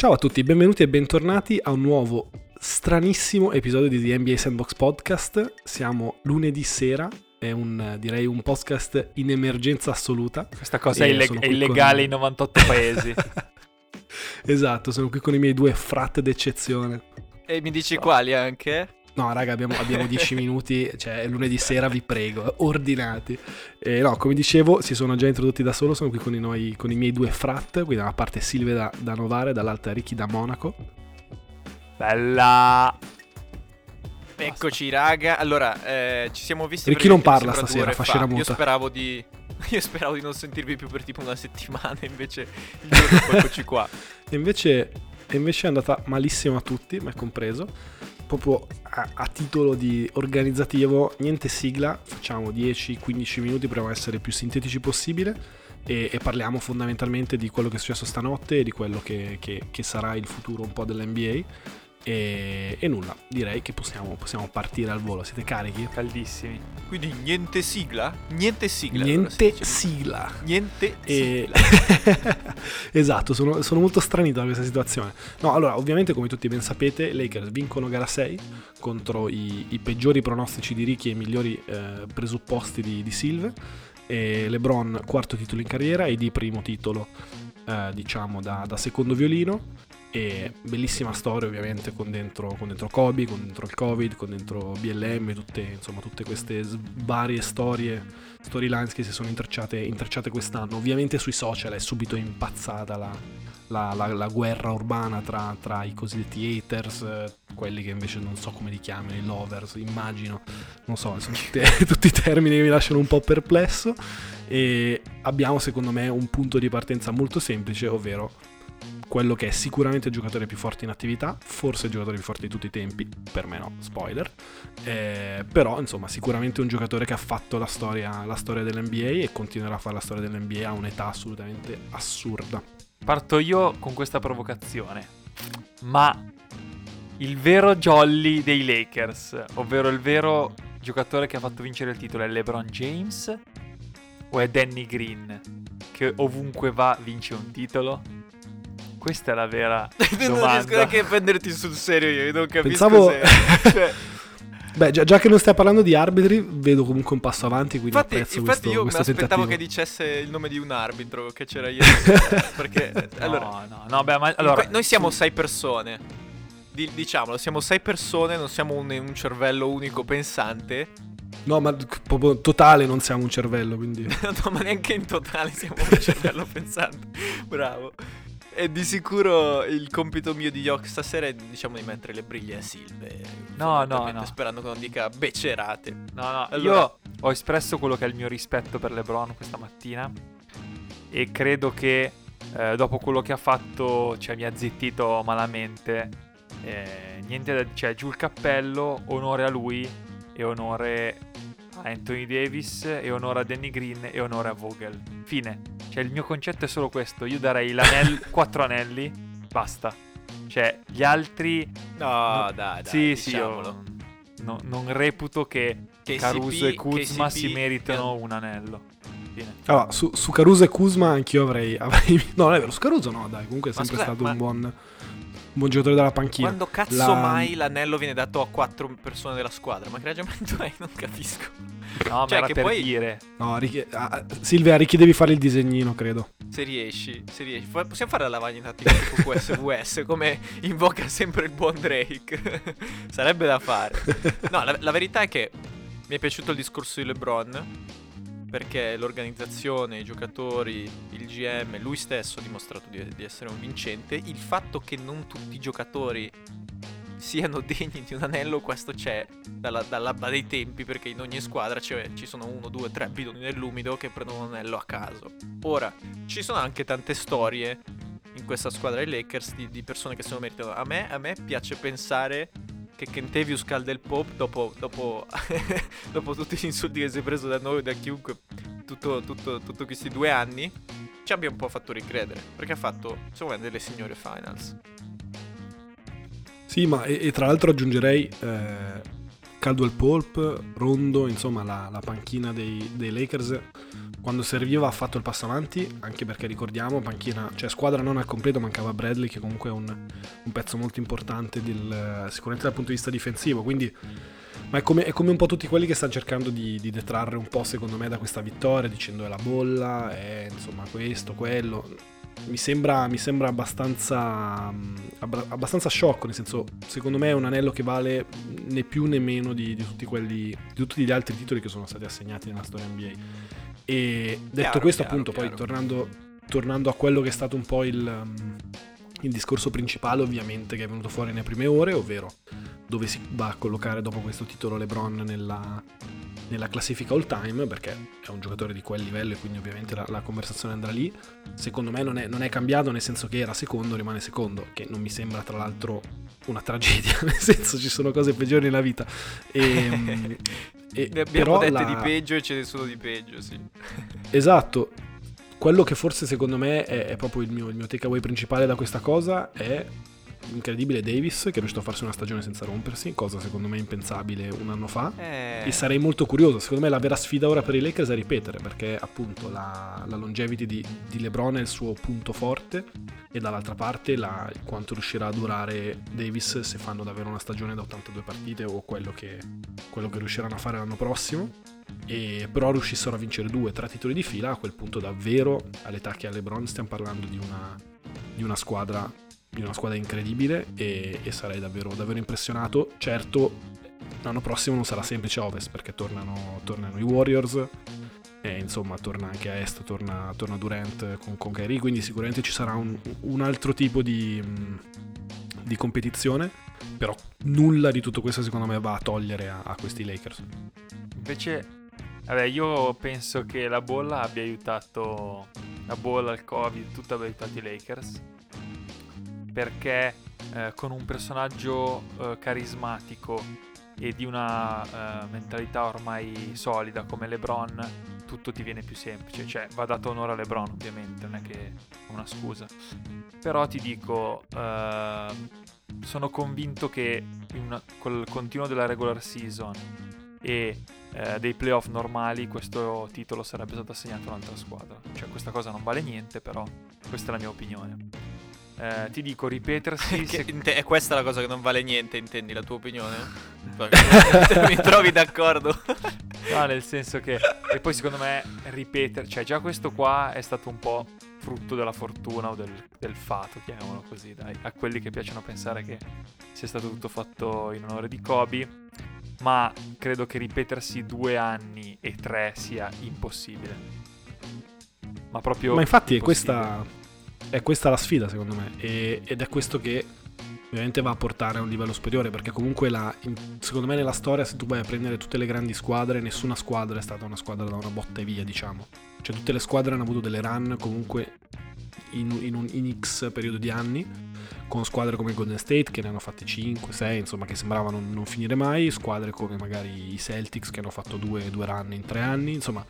Ciao a tutti, benvenuti e bentornati a un nuovo stranissimo episodio di The NBA Sandbox Podcast. Siamo lunedì sera, è un, direi un podcast in emergenza assoluta. Questa cosa è, illeg- è illegale con... in 98 paesi. esatto, sono qui con i miei due frat d'eccezione. E mi dici quali anche? No, raga, abbiamo, abbiamo 10 minuti, cioè lunedì sera vi prego, ordinati. E no, come dicevo, si sono già introdotti da solo, sono qui con i, noi, con i miei due frat, quindi da una parte Silvia da, da Novare, dall'altra Ricky da Monaco. Bella! Eccoci raga, allora eh, ci siamo visti Ricky non parla stasera, fascina muta. Io speravo di io speravo di non sentirvi più per tipo una settimana, invece il giorno eccoci qua. E invece, invece è andata malissimo a tutti, me compreso proprio a, a, titolo di organizzativo, niente sigla, facciamo 10-15 minuti, proviamo a essere più sintetici possibile e, e, parliamo fondamentalmente di quello che è successo stanotte e di quello che, che, che sarà il futuro un po' dell'NBA e, e, nulla, direi che possiamo, possiamo, partire al volo. Siete carichi? Caldissimi. Quindi niente sigla? Niente sigla. Niente sigla. Niente e... sigla. esatto, sono, sono, molto stranito da questa situazione. No, allora, ovviamente, come tutti ben sapete, Lakers vincono gara 6 contro i, i peggiori pronostici di Ricky e i migliori eh, presupposti di, di Silve. E LeBron quarto titolo in carriera e di primo titolo, eh, diciamo, da, da secondo violino e bellissima storia ovviamente con dentro, con dentro Kobe, con dentro il Covid, con dentro BLM, tutte, insomma, tutte queste varie storie, storylines che si sono intrecciate, intrecciate quest'anno. Ovviamente sui social è subito impazzata la, la, la, la guerra urbana tra, tra, i cosiddetti haters, quelli che invece non so come li chiamano, i lovers, immagino, non so, sono tutti, tutti i termini che mi lasciano un po' perplesso. E abbiamo secondo me un punto di partenza molto semplice, ovvero quello che è sicuramente il giocatore più forte in attività, forse il giocatore più forte di tutti i tempi, per me no, spoiler, eh, però insomma sicuramente un giocatore che ha fatto la storia, la storia dell'NBA e continuerà a fare la storia dell'NBA a un'età assolutamente assurda. Parto io con questa provocazione, ma il vero jolly dei Lakers, ovvero il vero giocatore che ha fatto vincere il titolo è LeBron James o è Danny Green che ovunque va vince un titolo? Questa è la vera domanda. non riesco neanche a prenderti sul serio io, non capisco Pensavo... se... cioè... Beh, già, già, che non stai parlando di arbitri, vedo comunque un passo avanti, quindi infatti, apprezzo infatti questo, io questo mi aspettavo che dicesse il nome di un arbitro che c'era ieri. perché, no, allora, no, no, beh, ma allora, noi siamo sei persone. diciamolo, siamo sei persone, non siamo un, un cervello unico pensante. No, ma proprio totale non siamo un cervello, quindi... no, ma neanche in totale siamo un cervello pensante. Bravo. E di sicuro il compito mio di Yok stasera è diciamo di mettere le briglie a Silve. No, no, no. Sperando che non dica becerate. No, no. Allora... Io ho espresso quello che è il mio rispetto per LeBron questa mattina. E credo che eh, dopo quello che ha fatto, cioè mi ha zittito malamente. Eh, niente da dire, cioè giù il cappello, onore a lui e onore Anthony Davis e onora Danny Green e onora Vogel. Fine. Cioè il mio concetto è solo questo. Io darei l'anello, quattro anelli, basta. Cioè gli altri... No, no dai, dai. Sì, sì, io no, non reputo che KCP, Caruso e Kuzma KCP, si meritano che... un anello. Fine. Allora, su, su, Caruso e Kuzma anch'io avrei, avrei... No, non è vero, su Caruso no, dai, comunque è sempre scusa, stato ma... un buon un buon giocatore della panchina. Quando cazzo la... mai l'anello viene dato a quattro persone della squadra? Ma che ragionamento è? Non capisco. No, cioè, ma che per poi... dire. No, richi... ah, Silvia, Ricky devi fare il disegnino, credo. Se riesci, se riesci. Possiamo fare la lavagna tattica tipo QSVS, come invoca sempre il buon Drake. Sarebbe da fare. No, la, la verità è che mi è piaciuto il discorso di LeBron perché l'organizzazione, i giocatori, il GM, lui stesso ha dimostrato di, di, essere un vincente. Il fatto che non tutti i giocatori siano degni di un anello, questo c'è dalla, dall'alba dei tempi, perché in ogni squadra ci sono uno, due, tre bidoni nell'umido che prendono un anello a caso. Ora, ci sono anche tante storie in questa squadra dei Lakers di, di persone che se lo meritano. A me, a me piace pensare che Kentavius calda il pop dopo, dopo, dopo, tutti gli insulti che si è preso da noi, da chiunque, tutto, tutto, tutto questi due anni, ci abbia un po' fatto ricredere. Perché ha fatto, secondo delle signore finals. Sì, ma e, e tra l'altro aggiungerei eh, Caldwell Pope, Rondo, insomma la, la panchina dei, dei, Lakers quando serviva ha fatto il passo avanti, anche perché ricordiamo, panchina, cioè squadra non al completo, mancava Bradley che comunque è un, un pezzo molto importante del, sicuramente dal punto di vista difensivo, quindi ma è come, è come, un po' tutti quelli che stanno cercando di, di, detrarre un po' secondo me da questa vittoria, dicendo è la bolla, è insomma questo, quello. Mi sembra, mi sembra abbastanza, abbastanza sciocco, nel senso, secondo me è un anello che vale né più né meno di, di, tutti, quelli, di tutti gli altri titoli che sono stati assegnati nella storia NBA. E detto chiaro, questo, chiaro, appunto, chiaro. poi tornando, tornando, a quello che è stato un po' il, il discorso principale, ovviamente, che è venuto fuori nelle prime ore, ovvero dove si va a collocare dopo questo titolo LeBron nella, nella classifica all time, perché è un giocatore di quel livello e quindi ovviamente la, la conversazione andrà lì. Secondo me non è, non è, cambiato, nel senso che era secondo, rimane secondo, che non mi sembra tra l'altro una tragedia, nel senso ci sono cose peggiori nella vita. E, e, ne abbiamo dette la... di peggio e ce ne sono di peggio, sì. Esatto. Quello che forse secondo me è, è proprio il mio, il mio takeaway principale da questa cosa è incredibile Davis che è riuscito a farsi una stagione senza rompersi, cosa secondo me impensabile un anno fa. Eh... E sarei molto curioso, secondo me la vera sfida ora per i Lakers è ripetere, perché appunto la, la longevity di, di, LeBron è il suo punto forte e dall'altra parte la, quanto riuscirà a durare Davis se fanno davvero una stagione da 82 partite o quello che, quello che riusciranno a fare l'anno prossimo. E però riuscissero a vincere due, tre titoli di fila, a quel punto davvero all'età che ha LeBron stiamo parlando di una, di una squadra di una squadra incredibile e, e sarei davvero, davvero, impressionato. Certo, l'anno prossimo non sarà semplice a Ovest perché tornano, tornano i Warriors e insomma torna anche a Est, torna, torna Durant con, con Kyrie, quindi sicuramente ci sarà un, un altro tipo di, di, competizione, però nulla di tutto questo secondo me va a togliere a, a questi Lakers. Invece, vabbè, io penso che la bolla abbia aiutato, la bolla, il Covid, tutto abbia aiutato i Lakers perché eh, con un personaggio eh, carismatico e di una eh, mentalità ormai solida come LeBron tutto ti viene più semplice, cioè va dato onore a LeBron ovviamente, non è che è una scusa. Però ti dico, eh, sono convinto che una, col continuo della regular season e eh, dei playoff normali questo titolo sarebbe stato assegnato a un'altra squadra. Cioè questa cosa non vale niente, però questa è la mia opinione eh, ti dico ripetersi. se... È questa la cosa che non vale niente, intendi la tua opinione? Mi trovi d'accordo? no, nel senso che. E poi secondo me ripetere, cioè già questo qua è stato un po' frutto della fortuna o del, del fato, chiamiamolo così, dai, a quelli che piacciono pensare che sia stato tutto fatto in onore di Kobe. Ma credo che ripetersi due anni e tre sia impossibile. Ma proprio. Ma infatti è questa è questa la sfida secondo me e, ed è questo che ovviamente va a portare a un livello superiore perché comunque la, secondo me nella storia se tu vai a prendere tutte le grandi squadre nessuna squadra è stata una squadra da una botta e via diciamo. Cioè tutte le squadre hanno avuto delle run comunque in, in un in X periodo di anni con squadre come Golden State che ne hanno fatte 5, 6 insomma che sembravano non finire mai squadre come magari i Celtics che hanno fatto due, due run in tre anni insomma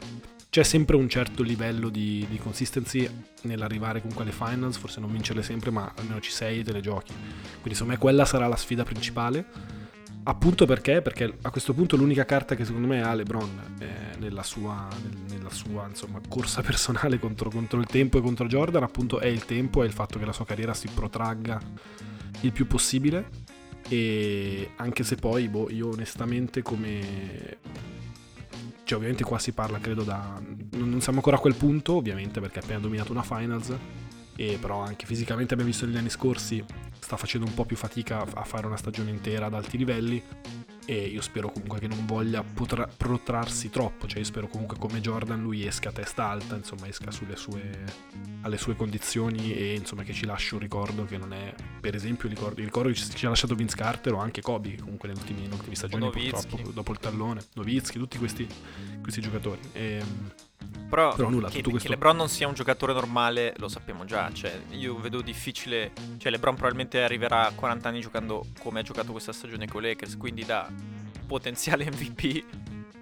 c'è sempre un certo livello di, di consistency nell'arrivare comunque alle finals, forse non vincerle sempre, ma almeno ci sei e te le giochi. Quindi insomma quella sarà la sfida principale. Appunto perché? Perché a questo punto l'unica carta che secondo me ha LeBron eh, nella sua, nella sua insomma, corsa personale contro, contro, il tempo e contro Jordan appunto è il tempo, è il fatto che la sua carriera si protragga il più possibile e anche se poi boh, io onestamente come cioè ovviamente qua si parla credo da... non siamo ancora a quel punto ovviamente perché ha appena dominato una finals e però anche fisicamente abbiamo visto negli anni scorsi sta facendo un po' più fatica a fare una stagione intera ad alti livelli e io spero comunque che non voglia potra- protrarsi troppo, cioè io spero comunque come Jordan lui esca a testa alta, insomma esca sue, alle sue condizioni e insomma che ci lasci un ricordo che non è, per esempio il ricordo, il ricordo che ci ha lasciato Vince Carter o anche Kobe comunque nelle ultime, nelle ultime stagioni purtroppo dopo il tallone, Novitsky, tutti questi, questi giocatori. E, ehm, però, Però nulla, che, questo... che, LeBron non sia un giocatore normale lo sappiamo già. Cioè, io vedo difficile. Cioè, LeBron probabilmente arriverà a 40 anni giocando come ha giocato questa stagione con i Lakers. Quindi da potenziale MVP,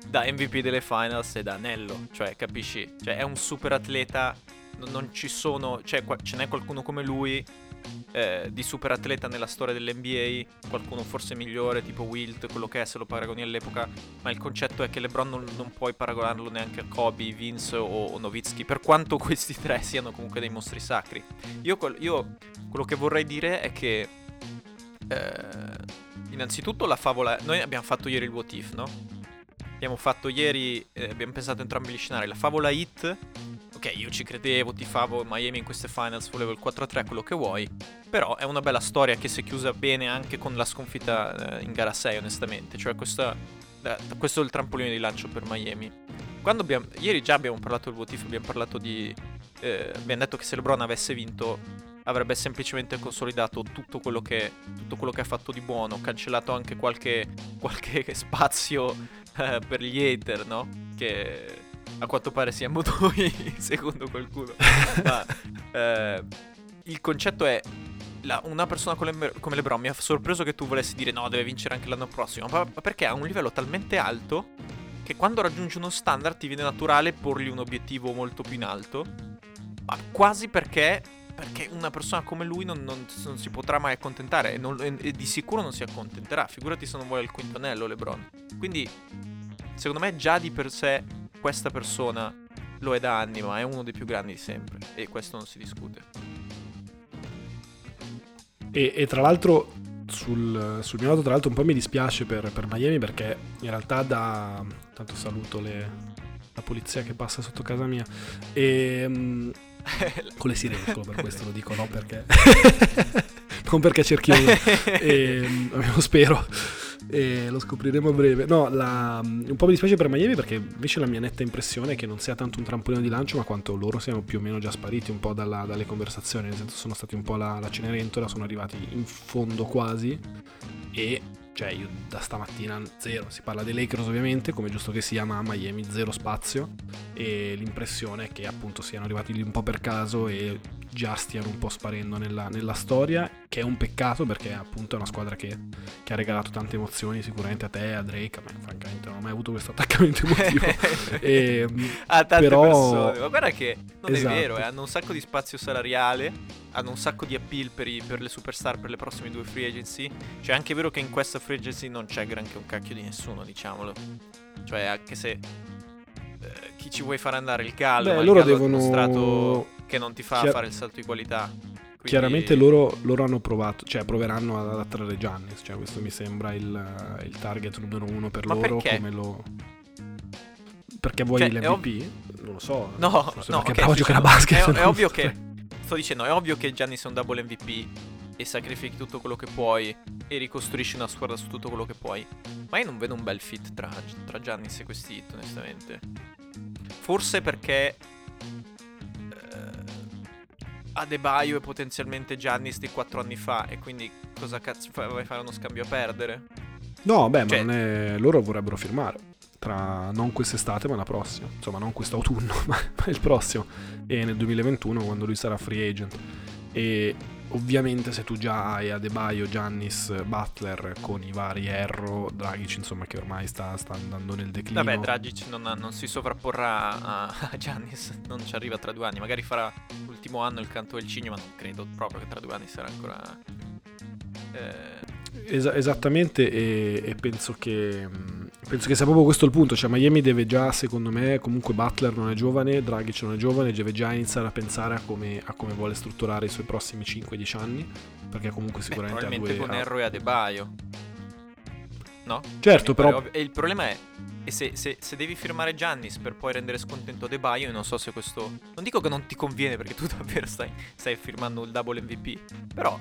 da MVP delle finals e da anello. Cioè, capisci? Cioè, è un super atleta. Non, ci sono. Cioè, ce n'è qualcuno come lui. Eh, di super atleta nella storia dell'NBA, qualcuno forse migliore, tipo Wilt, quello che è se lo paragoni all'epoca, ma il concetto è che LeBron non, non puoi paragonarlo neanche a Kobe, Vince o, o Nowitzki, per quanto questi tre siano comunque dei mostri sacri. Io, io quello che vorrei dire è che... Eh, innanzitutto la favola... Noi abbiamo fatto ieri il what if, no? Abbiamo fatto ieri, eh, abbiamo pensato entrambi gli scenari. La favola hit, ok, io ci credevo, ti favo Miami in queste finals, volevo il 4-3, quello che vuoi. Però è una bella storia che si è chiusa bene anche con la sconfitta eh, in gara 6, onestamente. Cioè, questa, questo è il trampolino di lancio per Miami. Abbiamo, ieri già abbiamo parlato del what if, abbiamo parlato di... Eh, abbiamo detto che se LeBron avesse vinto avrebbe semplicemente consolidato tutto quello che, tutto quello che ha fatto di buono, cancellato anche qualche, qualche spazio eh, per gli hater, no? Che a quanto pare siamo noi, secondo qualcuno. Ma eh, il concetto è la, una persona come, Le, come LeBron mi ha sorpreso che tu volessi dire no, deve vincere anche l'anno prossimo, ma, ma perché ha un livello talmente alto che quando raggiunge uno standard ti viene naturale porgli un obiettivo molto più in alto, ma quasi perché perché una persona come lui non, non, non si potrà mai accontentare e, non, e, di sicuro non si accontenterà. Figurati se non vuole il quinto anello LeBron. Quindi, secondo me, già di per sé questa persona lo è da anni, ma è uno dei più grandi di sempre. E questo non si discute. E, e tra l'altro, sul, sul, mio lato, tra l'altro, un po' mi dispiace per, per Miami perché in realtà da. Tanto saluto le, la polizia che passa sotto casa mia. E. Um, con le sirene, per questo lo dico, no perché... non perché cerchi uno, e, almeno spero, e lo scopriremo a breve. No, la, un po' mi dispiace per Miami perché invece la mia netta impressione è che non sia tanto un trampolino di lancio, ma quanto loro siano più o meno già spariti un po' dalla, dalle conversazioni, nel senso sono stati un po' la, la Cenerentola, sono arrivati in fondo quasi. E cioè io da stamattina zero, si parla dei Lakers ovviamente, come giusto che sia, ma a Miami zero spazio. E l'impressione è che appunto siano arrivati lì un po' per caso e già stiano un po' sparendo nella, nella storia, che è un peccato perché appunto è una squadra che, che, ha regalato tante emozioni sicuramente a te, a Drake, a me francamente non ho mai avuto questo attaccamento emotivo. e, a tante però... persone, ma guarda che non esatto. è vero, eh, hanno un sacco di spazio salariale, hanno un sacco di appeal per, i, per le superstar per le prossime due free agency, cioè è anche vero che in questa free agency non c'è granché un cacchio di nessuno, diciamolo. Cioè anche se eh, chi ci vuoi fare andare il Gallo, Beh, loro il devono... dimostrato che non ti fa Chiar- fare il salto di qualità. Quindi... Chiaramente loro, loro, hanno provato, cioè proveranno ad attrarre Giannis, cioè questo mi sembra il, il target numero uno per Ma loro. Perché? Come lo... Perché vuoi cioè, l'MVP? Ov- non lo so. No, no, perché okay, bravo a giocare a basket. È, è ovvio che, sto dicendo, è ovvio che Giannis è un double MVP e sacrifichi tutto quello che puoi e ricostruisci una squadra su tutto quello che puoi. Ma io non vedo un bel fit tra, tra Giannis e questi hit, onestamente. Forse perché Adebayo e potenzialmente Giannis di 4 anni fa e quindi cosa cazzo? Vai fare uno scambio a perdere? No, beh, cioè... ma è... loro vorrebbero firmare tra non quest'estate ma la prossima, insomma non quest'autunno ma il prossimo e nel 2021 quando lui sarà free agent e Ovviamente se tu già hai Adebayo, Giannis, Butler con i vari Erro, Dragic insomma che ormai sta, sta andando nel declino. Vabbè Dragic non, non si sovrapporrà a, Giannis, non ci arriva tra due anni, magari farà l'ultimo anno il canto del cigno ma non credo proprio che tra due anni sarà ancora... Eh... Es- esattamente e, e penso che mm, penso che sia proprio questo il punto. Cioè, Miami deve già, secondo me, comunque Butler non è giovane, Dragic non è giovane, deve già iniziare a pensare a come, a come vuole strutturare i suoi prossimi 5-10 anni. Perché comunque sicuramente Beh, ha due... con Erro e Adebayo. No? Certo, però... E il problema è, se, se, se, devi firmare Giannis per poi rendere scontento Adebayo, non so se questo... Non dico che non ti conviene perché tu davvero stai, stai firmando il double MVP, però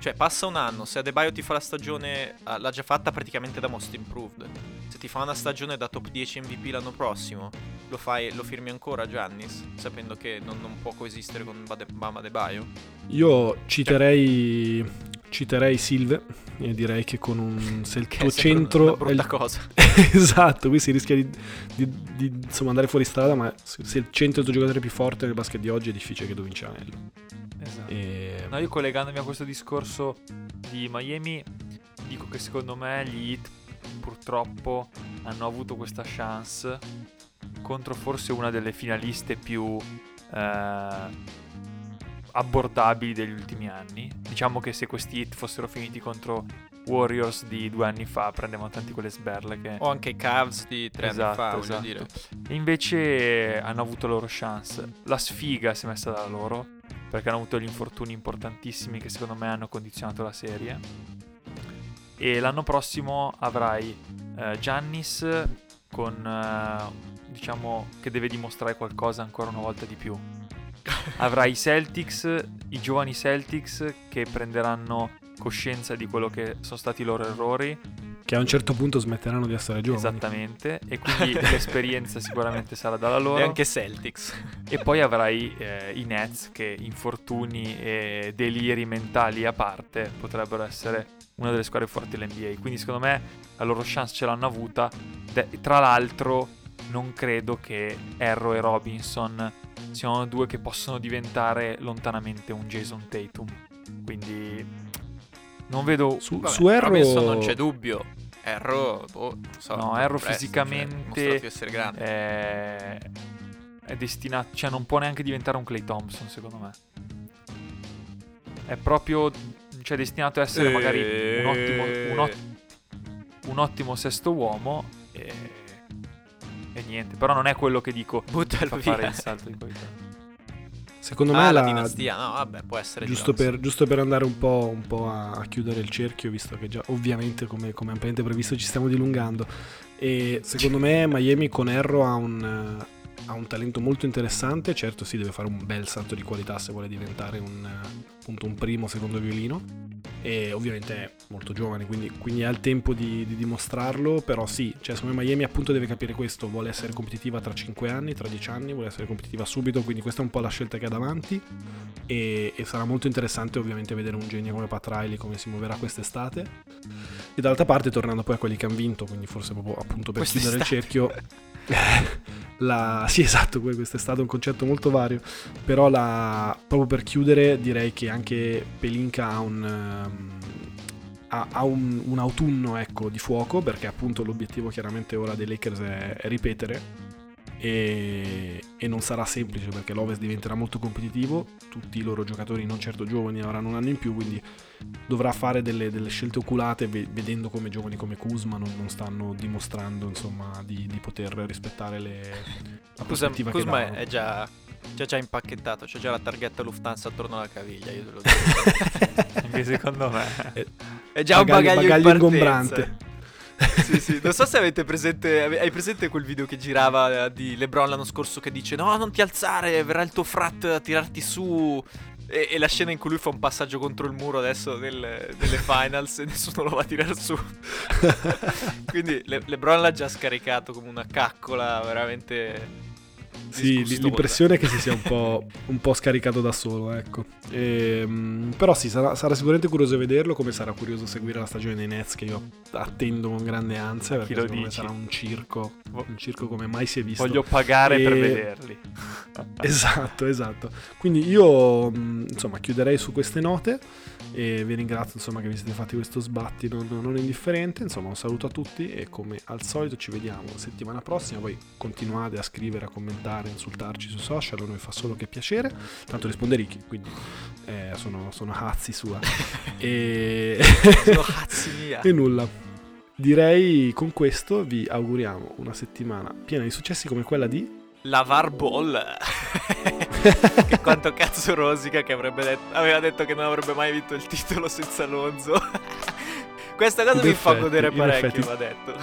cioè, passa un anno, se Adebayo ti fa la stagione, ah, l'ha già fatta praticamente da Most Improved. Se ti fa una stagione da top 10 MVP l'anno prossimo, lo, fai, lo firmi ancora Giannis, sapendo che non, non può coesistere con Bama Adebayo? Io citerei, citerei Silve e direi che con un... se il tuo centro... Una brutta il... cosa. esatto, qui si rischia di, di, di insomma, andare fuori strada, ma se il centro è il tuo giocatore più forte nel basket di oggi è difficile che tu vinci l'anello. Esatto. E... No, io collegandomi a questo discorso di Miami, dico che secondo me gli Heat purtroppo hanno avuto questa chance contro forse una delle finaliste più... Eh, abbordabili degli ultimi anni. Diciamo che se questi hit fossero finiti contro Warriors di due anni fa, prendevano tanti quelle sberle che... O anche i Cavs di tre Esatto, anni fa, esatto. voglio dire. E invece hanno avuto la loro chance. La sfiga si è messa da loro, perché hanno avuto gli infortuni importantissimi che secondo me hanno condizionato la serie. E l'anno prossimo avrai eh, Giannis con, eh, diciamo, che deve dimostrare qualcosa ancora una volta di più. Avrai i Celtics, i giovani Celtics che prenderanno coscienza di quello che sono stati i loro errori Che a un certo punto smetteranno di essere giovani. Esattamente, e quindi l'esperienza sicuramente sarà dalla loro. E anche Celtics. E poi avrai eh, i Nets che infortuni e deliri mentali a parte potrebbero essere una delle squadre forti dell'NBA. Quindi secondo me la loro chance ce l'hanno avuta. De- tra l'altro non credo che Arrow e Robinson siano due che possono diventare lontanamente un Jason Tatum. Quindi non vedo... Su, Vabbè, su Arrow... Robinson non c'è dubbio. Arrow, boh, non so. No, Arrow cioè, fisicamente- essere grande. è, è destinato, cioè non può neanche diventare un Clay Thompson, secondo me. È proprio, cioè, destinato a essere magari un ottimo, un, ot- un ottimo sesto uomo e, e niente, però non è quello che dico Buttalo fa via. fare il salto di qualità. Secondo ah, me la la, dinastia, no, vabbè, può essere Giusto per, giusto per andare un po', un po' a, chiudere il cerchio, visto che già ovviamente come, come ampiamente previsto ci stiamo dilungando. E secondo me Miami con Erro ha un, ha un talento molto interessante, certo si deve fare un bel salto di qualità se vuole diventare un, appunto un primo, secondo violino. E ovviamente è molto giovane, quindi, quindi ha il tempo di, di dimostrarlo, però sì, cioè secondo me Miami appunto deve capire questo, vuole essere competitiva tra 5 anni, tra 10 anni, vuole essere competitiva subito, quindi questa è un po' la scelta che ha davanti. E, e sarà molto interessante ovviamente vedere un genio come Pat Riley come si muoverà quest'estate. E dall'altra parte tornando poi a quelli che hanno vinto quindi forse proprio appunto per chiudere il cerchio la... sì esatto que- quest'estate è un concetto molto vario però la... proprio per chiudere direi che anche Pelinka ha un ehm, ha un, un autunno ecco, di fuoco perché appunto l'obiettivo chiaramente ora dei Lakers è, è ripetere e, e non sarà semplice perché l'Ovest diventerà molto competitivo, tutti i loro giocatori non certo giovani avranno un anno in più, quindi dovrà fare delle, delle scelte oculate ve- vedendo come giovani come Kuzma non, non stanno dimostrando insomma di, di poter rispettare le, la Kuzma, prospettiva che Kuzma davano. è già, già già impacchettato, c'è già la targhetta Lufthansa attorno alla caviglia, io te lo dico. Anche secondo me. È già un bagaglio, bagaglio ingombrante. Sì, sì. Non so se avete presente. Hai presente quel video che girava eh, di LeBron l'anno scorso che dice: No, non ti alzare, verrà il tuo frat a tirarti su. E, e la scena in cui lui fa un passaggio contro il muro adesso del- delle finals e nessuno lo va a tirare su. Quindi Le- LeBron l'ha già scaricato come una caccola veramente. Sì, l'impressione è che si sia un po', un po' scaricato da solo, ecco. Ehm, però sì, sarà, sarà sicuramente curioso vederlo, come sarà curioso seguire la stagione dei Nets che io attendo con grande ansia, perché secondo me dici? sarà un circo, un circo come mai si è visto. Voglio pagare per E- vederli. Esatto, esatto. Quindi io mh, insomma chiuderei su queste note e vi ringrazio insomma che vi siete fatti questo sbatti non, non indifferente. Insomma un saluto a tutti e come al solito ci vediamo settimana prossima. Voi continuate a scrivere, a commentare, a insultarci sui social, a noi fa solo che piacere. Tanto risponde Ricky, quindi eh, sono, sono cazzi sua. e... Sono cazzi mia. e nulla. Direi con questo vi auguriamo una settimana piena di successi come quella di Lavar Ball. che quanto cazzo rosica che avrebbe detto, aveva detto che non avrebbe mai vinto il titolo senza Lonzo. Questa cosa In mi fa effetti, godere in parecchio, effetti. va detto.